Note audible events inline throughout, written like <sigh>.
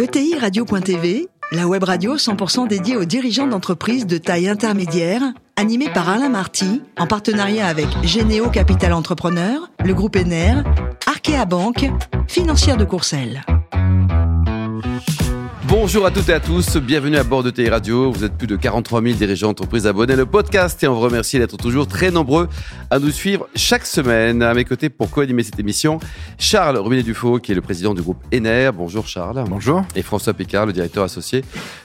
ETI Radio.tv, la web radio 100% dédiée aux dirigeants d'entreprises de taille intermédiaire, animée par Alain Marty, en partenariat avec Généo Capital Entrepreneur, le groupe Ener, Arkea Banque, financière de Courcelles. Bonjour à toutes et à tous, bienvenue à bord de TI Radio. Vous êtes plus de 43 000 dirigeants d'entreprise abonnés au podcast et on vous remercie d'être toujours très nombreux à nous suivre chaque semaine. À mes côtés pour co-animer cette émission, Charles Rubinet-Dufaux qui est le président du groupe Ener. Bonjour Charles. Bonjour. Et François Picard, le directeur associé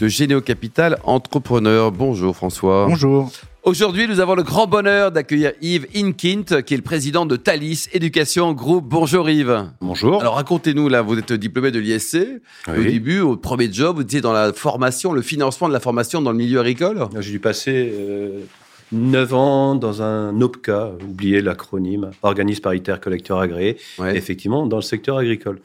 de Généo Capital Entrepreneur. Bonjour François. Bonjour. Aujourd'hui, nous avons le grand bonheur d'accueillir Yves Inkint, qui est le président de Thalys Éducation Group. Bonjour Yves. Bonjour. Alors racontez-nous, là, vous êtes diplômé de l'ISC. Au début, au premier job, vous étiez dans la formation, le financement de la formation dans le milieu agricole. J'ai dû passer euh, 9 ans dans un OPCA, oubliez l'acronyme, organisme paritaire collecteur agréé, Ouais. effectivement, dans le secteur agricole.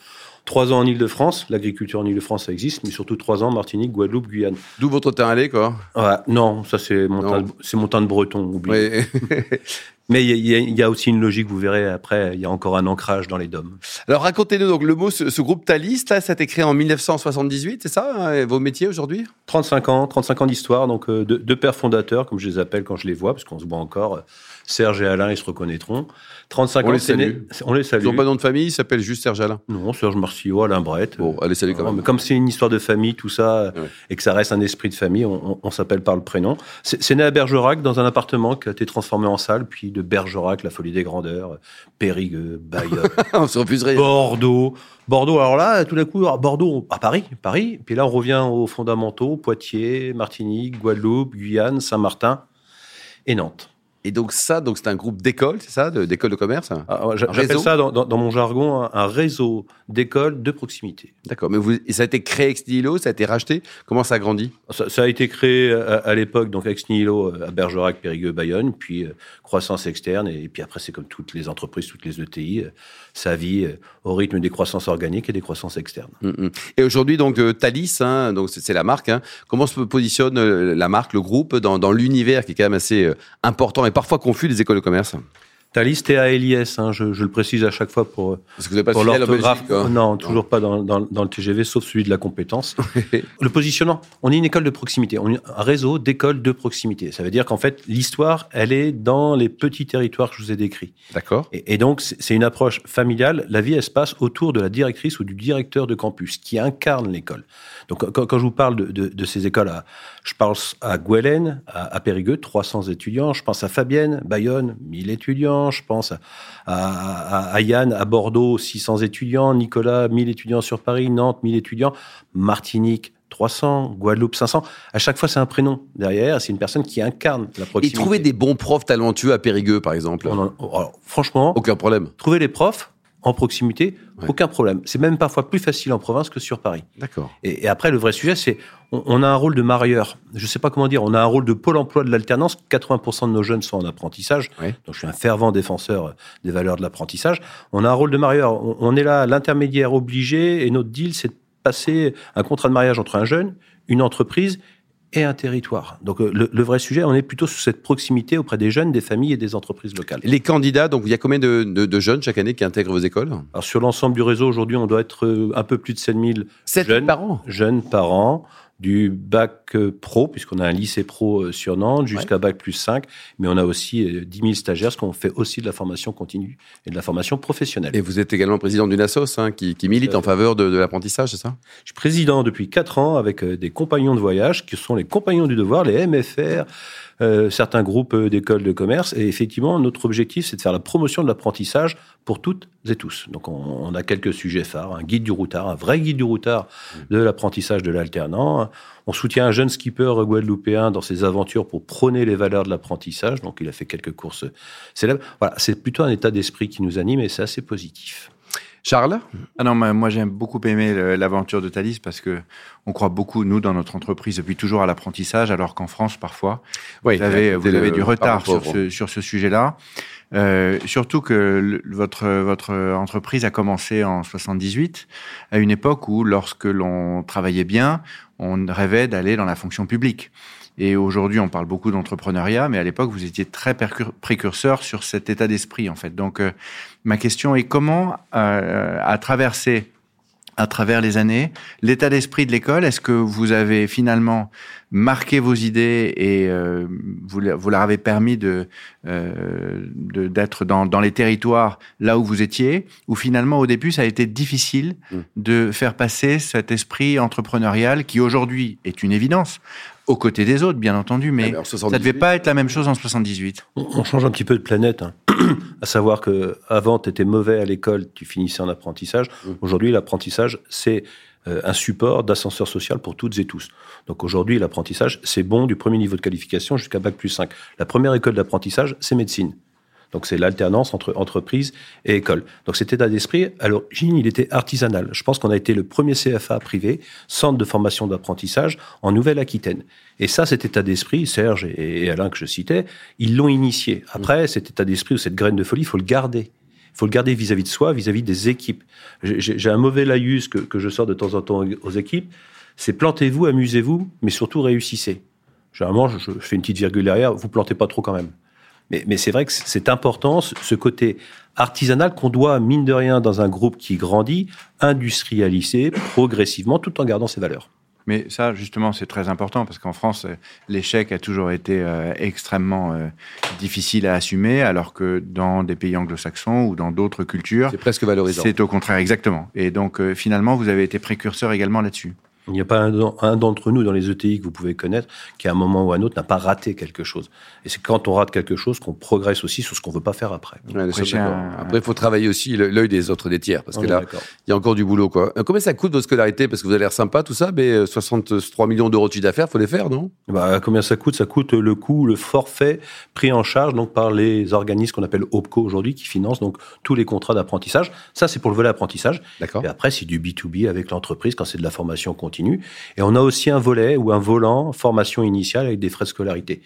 Trois ans en Ile-de-France, l'agriculture en Ile-de-France, ça existe, mais surtout trois ans en Martinique, Guadeloupe, Guyane. D'où votre terrain allé, quoi? Ouais, non, ça c'est Non. montagne, c'est montagne breton, oubliez. Ouais. <laughs> Mais il y, a- y y aussi une logique, vous verrez après, il y a encore un ancrage dans les DOM. Alors racontez-nous donc le mot, ce, ce groupe Thalys, là, ça a été créé en 1978, c'est ça, hein, vos métiers aujourd'hui? 35 ans, 35 ans d'histoire, donc euh, deux, deux pères fondateurs, comme je les appelle quand je les vois, parce qu'on se voit encore. euh, Serge et Alain, ils se reconnaîtront. 35 On ans, les salue. On les Ils salue. n'ont pas de nom de famille, ils s'appellent juste Serge Alain. Non, Serge Marcillot, Alain Brett. Bon, allez, salut quand Non, même. mais comme c'est une histoire de famille, tout ça, Ouais. et que ça reste un esprit de famille, on, on- on s'appelle par le prénom. C'est né à Bergerac, dans un appartement qui a été transformé en salle, puis de Bergerac, la folie des grandeurs, Périgueux, Bayonne, <laughs> On. Bordeaux. Bordeaux, alors là, tout d'un coup, alors Bordeaux, à Paris, Paris. Puis là, on revient aux fondamentaux, Poitiers, Martinique, Guadeloupe, Guyane, Saint-Martin et Nantes. Et donc ça, donc c'est un groupe d'écoles, c'est ça, d'écoles de commerce Ah, ouais, J'appelle ça, dans, dans- dans mon jargon, un, réseau d'écoles de proximité. D'accord, mais vous, ça a été créé ex nihilo, ça a été racheté, comment ça a grandi? Ça, ça a été créé à, à l'époque, donc ex nihilo euh, à Bergerac, Périgueux, Bayonne, puis euh, croissance externe, et, puis après c'est comme toutes les entreprises, toutes les ETI, euh, ça vit euh, au rythme des croissances organiques et des croissances externes. Mm, mm. Et aujourd'hui, donc euh, Thalys, hein, donc c'est la marque. Hein. Comment se positionne euh, la marque, le groupe, dans, dans l'univers qui est quand même assez euh, important et parfois confus des écoles de commerce Thalys, T-A-L-I-S, hein, je, je le précise à chaque fois pour, Parce que vous n'avez pas pour l'orthographe. Non, toujours pas dans, dans- dans le TGV, sauf celui de la compétence. <laughs> le positionnement, on est une école de proximité, on est un réseau d'écoles de proximité. Ça veut dire qu'en fait, l'histoire, elle est dans les petits territoires que je vous ai décrits. D'accord. Et, et donc, c'est une approche familiale. La vie, elle se passe autour de la directrice ou du directeur de campus qui incarne l'école. Donc, quand, quand je vous parle de, de- de ces écoles, à- je pense à Gouelen, à, à Périgueux, 300 étudiants. Je pense à Fabienne, Bayonne, 1000 étudiants. Je pense à, à, à- à Yann, à Bordeaux, 600 étudiants. Nicolas, 1000 étudiants sur Paris. Nantes, 1000 étudiants. Martinique, 300. Guadeloupe, 500. À chaque fois, c'est un prénom derrière. C'est une personne qui incarne la Et proximité. trouver des bons profs talentueux à Périgueux, par exemple? On en- alors, franchement, Aucun problème. trouver les profs en proximité, Ouais. aucun problème. C'est même parfois plus facile en province que sur Paris. D'accord. Et, et après, le vrai sujet, c'est on, on a un rôle de marieur. Je sais pas comment dire. On a un rôle de pôle emploi de l'alternance. 80% de nos jeunes sont en apprentissage. Ouais. Donc, je suis un fervent défenseur des valeurs de l'apprentissage. On a un rôle de marieur. On, on est là, l'intermédiaire obligé, et notre deal, c'est de passer un contrat de mariage entre un jeune, une entreprise et un territoire. Donc, euh, le, le vrai sujet, on est plutôt sur cette proximité auprès des jeunes, des familles et des entreprises locales. Les candidats, donc il y a combien de, de- de jeunes chaque année qui intègrent vos écoles? Alors sur l'ensemble du réseau, aujourd'hui, on doit être euh, un peu plus de 7000 Sept jeunes par an jeunes par an, du bac euh, pro, puisqu'on a un lycée pro euh, sur Nantes, jusqu'à bac plus 5, mais on a aussi euh, 10 000 stagiaires, parce qu'on fait aussi de la formation continue et de la formation professionnelle. Et vous êtes également président d'une assoce hein, qui, qui milite Euh, en faveur de, de l'apprentissage, c'est ça? Je suis président depuis 4 ans avec euh, des compagnons de voyage, qui sont les compagnons du devoir, les MFR, euh, certains groupes euh, d'écoles de commerce. Et effectivement, notre objectif, c'est de faire la promotion de l'apprentissage pour toutes et tous. Donc, on, on a quelques sujets phares, un guide du routard, un vrai guide du routard de l'apprentissage de l'alternant. On soutient un jeune skipper guadeloupéen dans ses aventures pour prôner les valeurs de l'apprentissage. Donc, il a fait quelques courses célèbres. Voilà, c'est plutôt un état d'esprit qui nous anime et c'est assez positif. Charles? Ah non, moi j'aime beaucoup aimer le- l'aventure de Thalys parce que on croit beaucoup, nous, dans notre entreprise, depuis toujours à l'apprentissage, alors qu'en France, parfois, Oui, vous avez, vous c'était avez le du retard sur ce, sur ce sujet-là. Euh, surtout que le- votre, votre entreprise a commencé en 78, à une époque où, lorsque l'on travaillait bien, on rêvait d'aller dans la fonction publique. Et aujourd'hui, on parle beaucoup d'entrepreneuriat, mais à l'époque, vous étiez très précurseur sur cet état d'esprit, en fait. Donc, euh, ma question est comment, euh, à traverser à travers les années. L'état d'esprit de l'école, est-ce que vous avez finalement marqué vos idées et euh, vous, vous, leur avez permis de euh, d'être dans, dans, les territoires là où vous étiez, ou finalement au début ça a été difficile mmh. de faire passer cet esprit entrepreneurial qui aujourd'hui est une évidence, aux côtés des autres, bien entendu, mais, ah, ça ne devait pas être la même chose en 78. On, change un petit peu de planète, hein. <clears throat> à savoir que avant tu étais mauvais à l'école, tu finissais en apprentissage. Mmh. Aujourd'hui, l'apprentissage, c'est euh, un support d'ascenseur social pour toutes et tous. Donc aujourd'hui, l'apprentissage, c'est bon du premier niveau de qualification jusqu'à Bac plus 5. La première école d'apprentissage, c'est médecine. Donc c'est l'alternance entre entreprise et école. Donc cet état d'esprit, à l'origine, il était artisanal. Je pense qu'on a été le premier CFA privé, centre de formation d'apprentissage, en Nouvelle-Aquitaine. Et ça, cet état d'esprit, Serge et Alain que je citais, ils l'ont initié. Après, cet état d'esprit ou cette graine de folie, il faut le garder. Il faut le garder vis-à-vis de soi, vis-à-vis des équipes. J'ai un mauvais laïus que, je sors de temps en temps aux équipes, c'est plantez-vous, amusez-vous, mais surtout réussissez. Généralement, je, je, fais une petite virgule derrière, vous plantez pas trop quand même. Mais, c'est vrai que c'est important, ce côté artisanal qu'on doit, mine de rien, dans un groupe qui grandit, industrialiser progressivement tout en gardant ses valeurs. Mais ça, justement, c'est très important parce qu'en France, l'échec a toujours été euh, extrêmement euh, difficile à assumer, alors que dans des pays anglo-saxons ou dans d'autres cultures, c'est presque valorisant. C'est au contraire, exactement. Et donc, euh, finalement, vous avez été précurseur également là-dessus. Il n'y a pas un, d'entre nous dans les ETI que vous pouvez connaître qui, à un moment ou à un autre, n'a pas raté quelque chose. Et c'est quand on rate quelque chose qu'on progresse aussi sur ce qu'on ne veut pas faire après. après, il faut travailler aussi l'œil des autres, des tiers, parce que là, il y a encore du boulot. Quoi. Euh, combien ça coûte votre scolarité? Parce que vous avez l'air sympa, tout ça, mais 63 euh, millions d'euros de chiffre d'affaires, faut les faire, non? Bah, Combien ça coûte? Ça coûte le coût, le forfait pris en charge donc par les organismes qu'on appelle OPCO aujourd'hui, qui financent donc tous les contrats d'apprentissage. Ça, c'est pour le volet apprentissage. Et après, c'est du B2B avec l'entreprise quand c'est de la formation continue et on a aussi un volet ou un volant formation initiale avec des frais de scolarité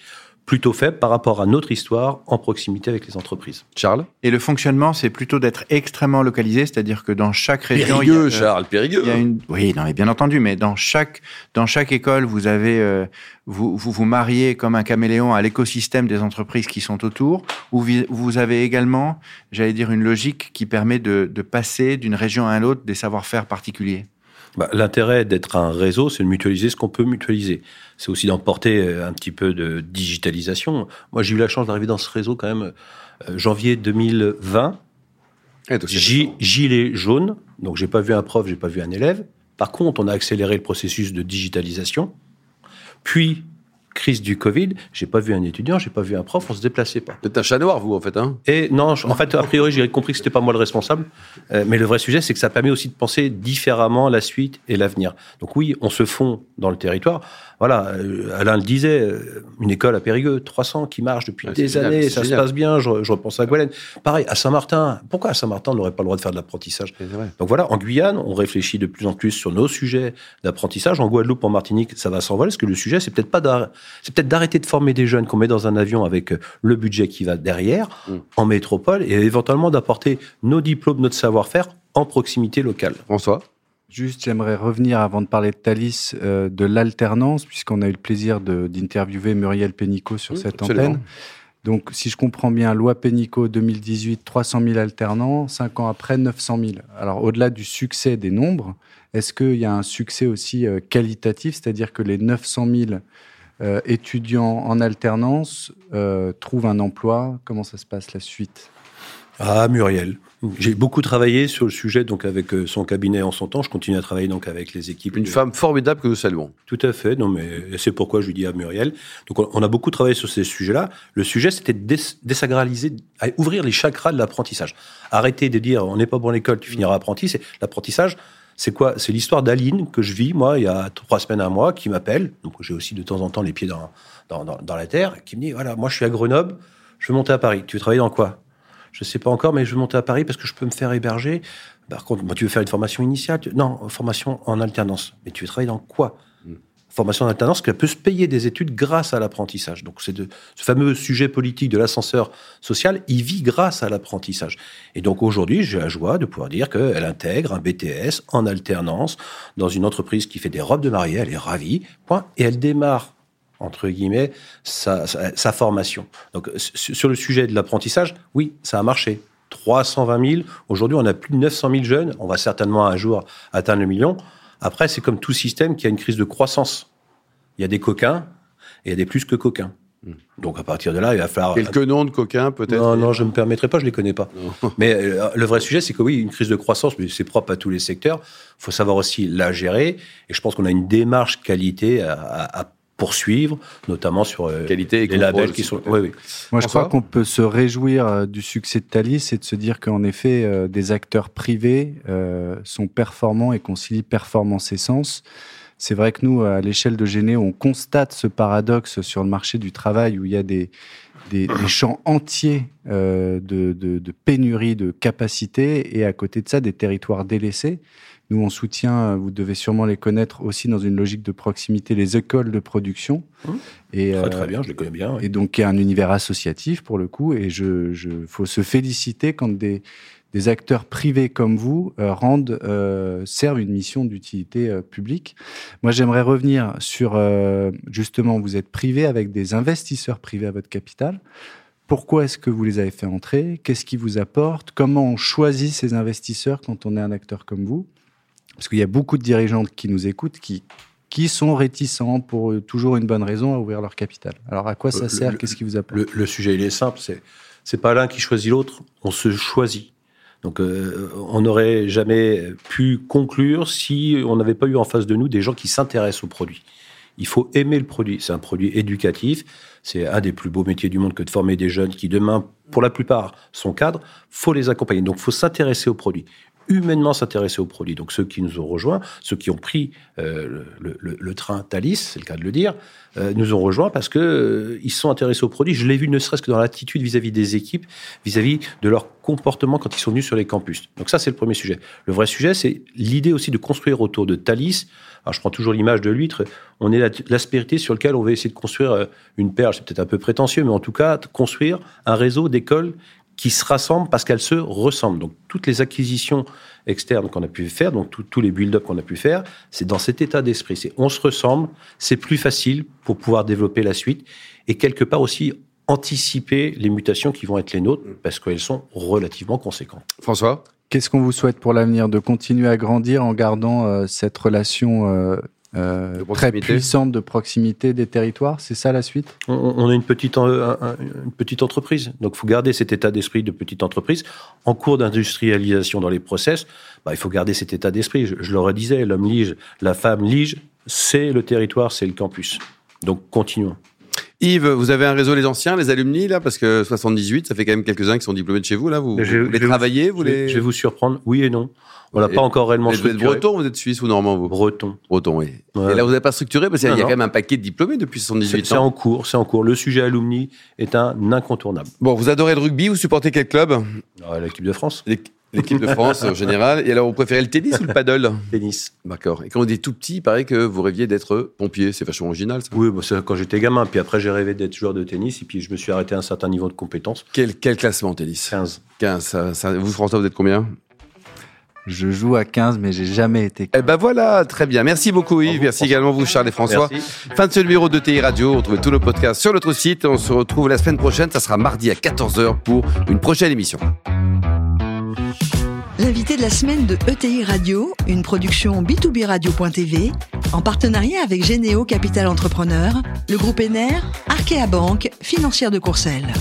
plutôt faible par rapport à notre histoire en proximité avec les entreprises. Charles? Et le fonctionnement, c'est plutôt d'être extrêmement localisé, c'est-à-dire que dans chaque région... Périgueux, il y a, euh, Charles, Périgueux. Il y a une, oui, non, mais bien entendu, mais dans chaque, dans chaque école, vous avez... Euh, vous, vous, vous mariez comme un caméléon à l'écosystème des entreprises qui sont autour, où vous avez également, j'allais dire, une logique qui permet de, de passer d'une région à l'autre des savoir-faire particuliers. Bah, L'intérêt d'être un réseau, c'est de mutualiser ce qu'on peut mutualiser. C'est aussi d'emporter euh, un petit peu de digitalisation. Moi, j'ai eu la chance d'arriver dans ce réseau quand même euh, janvier 2020. gilet jaune, donc j'ai pas vu un prof, j'ai pas vu un élève. Par contre, on a accéléré le processus de digitalisation. Puis, crise du Covid, j'ai pas vu un étudiant, j'ai pas vu un prof, on se déplaçait pas. Peut-être un chat noir, vous, en fait, hein? Et non, en fait, a priori, j'ai compris que c'était pas moi le responsable. Euh, mais le vrai sujet, c'est que ça permet aussi de penser différemment la suite et l'avenir. Donc oui, on se fond dans le territoire voilà, euh, Alain le disait, euh, une école à Périgueux, 300 qui marche depuis des années, ça se passe bien, je, je repense à Gouelen. Pareil, à Saint-Martin, pourquoi à Saint-Martin on n'aurait pas le droit de faire de l'apprentissage? Donc voilà, en Guyane, on réfléchit de plus en plus sur nos sujets d'apprentissage. En Guadeloupe, en Martinique, ça va s'envoler, parce que le sujet, c'est peut-être pas c'est peut-être d'arrêter de former des jeunes qu'on met dans un avion avec euh, le budget qui va derrière, mm. en métropole, et éventuellement d'apporter nos diplômes, notre savoir-faire en proximité locale. François? Juste, j'aimerais revenir avant de parler de Thalys, euh, de l'alternance, puisqu'on a eu le plaisir d'interviewer Muriel Pénicaud sur cette antenne. Donc, si je comprends bien, loi Pénicaud 2018, 300 000 alternants, cinq ans après, 900 000. Alors, au-delà du succès des nombres, est-ce qu'il y a un succès aussi euh, qualitatif, c'est-à-dire que les 900 000 euh, étudiants en alternance trouvent un emploi Comment ça se passe la suite? Ah, Muriel. J'ai beaucoup travaillé sur le sujet donc avec euh, son cabinet en son temps. Je continue à travailler donc avec les équipes. Une femme formidable que nous saluons. Tout à fait. Non, mais c'est pourquoi je lui dis à Muriel. Donc on a beaucoup travaillé sur ces sujets-là. Le sujet, c'était de désagraliser, ouvrir les chakras de l'apprentissage. Arrêter de dire on n'est pas bon à l'école, tu finiras apprenti. C'est l'apprentissage. C'est quoi? C'est l'histoire d'Aline que je vis moi il y a trois semaines à mois qui m'appelle. Donc j'ai aussi de temps en temps les pieds dans, dans, dans, la terre, qui me dit voilà moi je suis à Grenoble, je veux monter à Paris. Tu veux travailler dans quoi? Je ne sais pas encore, mais je veux monter à Paris parce que je peux me faire héberger. Par contre, tu veux faire une formation initiale? Non, formation en alternance. Mais tu veux travailler dans quoi? Formation en alternance qui peut se payer des études grâce à l'apprentissage. Donc, c'est ce fameux sujet politique de l'ascenseur social, il vit grâce à l'apprentissage. Et donc, aujourd'hui, j'ai la joie de pouvoir dire qu'elle intègre un BTS en alternance dans une entreprise qui fait des robes de mariée. Elle est ravie, point. Et elle démarre entre guillemets, sa, formation. Donc, sur le sujet de l'apprentissage, oui, ça a marché. 320 000. Aujourd'hui, on a plus de 900 000 jeunes. On va certainement un jour atteindre le million. Après, c'est comme tout système qui a une crise de croissance. Il y a des coquins et il y a des plus que coquins. Hmm. Donc à partir de là, il va falloir... Quelques noms de coquins peut-être Non, non, je ne me permettrai pas, je ne les connais pas. <laughs> Mais euh, le vrai sujet, c'est que oui, une crise de croissance, mais c'est propre à tous les secteurs. Il faut savoir aussi la gérer. Et je pense qu'on a une démarche qualité à, à, poursuivre, notamment sur euh, Qualité et les labels qui sont. Oui, oui. Moi, je crois qu'on peut se réjouir euh, du succès de Thalys et de se dire qu'en effet, des acteurs privés sont performants et concilient performance et sens. C'est vrai que nous, à l'échelle de Géné, on constate ce paradoxe sur le marché du travail où il y a des, des, champs entiers euh, de, de, pénurie de capacités et à côté de ça, des territoires délaissés. Nous, on soutient, vous devez sûrement les connaître aussi dans une logique de proximité, les écoles de production. Mmh. Et, très, très euh, bien, je les connais bien. Et donc, il y a un univers associatif pour le coup. Et je, je faut se féliciter quand des, des acteurs privés comme vous euh, rendent, euh, servent une mission d'utilité euh, publique. Moi, j'aimerais revenir sur, justement, vous êtes privé avec des investisseurs privés à votre capital. Pourquoi est-ce que vous les avez fait entrer? Qu'est-ce qui vous apporte? Comment on choisit ces investisseurs quand on est un acteur comme vous? Parce qu'il y a beaucoup de dirigeants qui nous écoutent qui qui sont réticents pour toujours une bonne raison à ouvrir leur capital. Alors à quoi ça sert Qu'est-ce qui vous apporte le, le, sujet il est simple, c'est c'est pas l'un qui choisit l'autre, on se choisit. Donc euh, on n'aurait jamais pu conclure si on n'avait pas eu en face de nous des gens qui s'intéressent au produit. Il faut aimer le produit. C'est un produit éducatif. C'est un des plus beaux métiers du monde que de former des jeunes qui demain, pour la plupart, sont cadres. Faut les accompagner. Donc, faut s'intéresser au produit humainement s'intéresser aux produits. Donc ceux qui nous ont rejoints, ceux qui ont pris euh, le, train Thalys, c'est le cas de le dire, euh, nous ont rejoints parce que euh, ils sont intéressés aux produits. Je l'ai vu ne serait-ce que dans l'attitude vis-à-vis des équipes, vis-à-vis de leur comportement quand ils sont venus sur les campus. Donc ça, c'est le premier sujet. Le vrai sujet, c'est l'idée aussi de construire autour de Thalys. Alors je prends toujours l'image de l'huître. On est l'aspérité sur lequel on va essayer de construire une perle. C'est peut-être un peu prétentieux, mais en tout cas, construire un réseau d'écoles qui se rassemblent parce qu'elles se ressemblent. Donc toutes les acquisitions externes qu'on a pu faire, donc tous les build-up qu'on a pu faire, c'est dans cet état d'esprit. C'est on se ressemble, c'est plus facile pour pouvoir développer la suite et quelque part aussi anticiper les mutations qui vont être les nôtres parce qu'elles sont relativement conséquentes. François? Qu'est-ce qu'on vous souhaite pour l'avenir? De continuer à grandir en gardant euh, cette relation euh, euh, très puissante de proximité des territoires. C'est ça la suite? On, a une petite, une petite entreprise. Donc il faut garder cet état d'esprit de petite entreprise. En cours d'industrialisation dans les process, bah, il faut garder cet état d'esprit. Je, je le redisais, l'homme lige, la femme lige, c'est le territoire, c'est le campus. Donc continuons. Yves, vous avez un réseau les anciens, les alumni là, parce que 78, ça fait quand même quelques-uns qui sont diplômés de chez vous là. Vous, les travaillez, vous les... Je vais vous surprendre, oui et non. On n'a pas encore réellement Vous êtes breton vous êtes suisse ou normand vous? Breton. Breton, oui. Et là, vous n'avez pas structuré parce qu'il y a quand même un paquet de diplômés depuis 78 ans. C'est en cours, c'est en cours. Le sujet alumni est un incontournable. Bon, vous adorez le rugby, vous supportez quel club? Ah, L'équipe de France. L'équipe de France en général. Et alors, vous préférez le tennis ou le paddle? Tennis. D'accord. Et quand vous étiez tout petit, il paraît que vous rêviez d'être pompier. C'est vachement original, ça. Oui, bah, quand j'étais gamin. Puis après, j'ai rêvé d'être joueur de tennis. Et puis, je me suis arrêté à un certain niveau de compétence. Quel, quel classement tennis? 15. 15. vous, François, vous êtes combien? Je joue à 15, mais j'ai jamais été. Eh ben voilà, très bien. Merci beaucoup Yves. Merci également vous, Charles et François. Fin de ce numéro de TI Radio. Retrouvez tous nos podcasts sur notre site. On se retrouve la semaine prochaine. Ça sera mardi à 14h pour une prochaine émission. L'invité de la semaine de ETI Radio, une production B2B Radio.tv, en partenariat avec Généo Capital Entrepreneur, le groupe ENER, Arkea Banque, financière de Courcelles.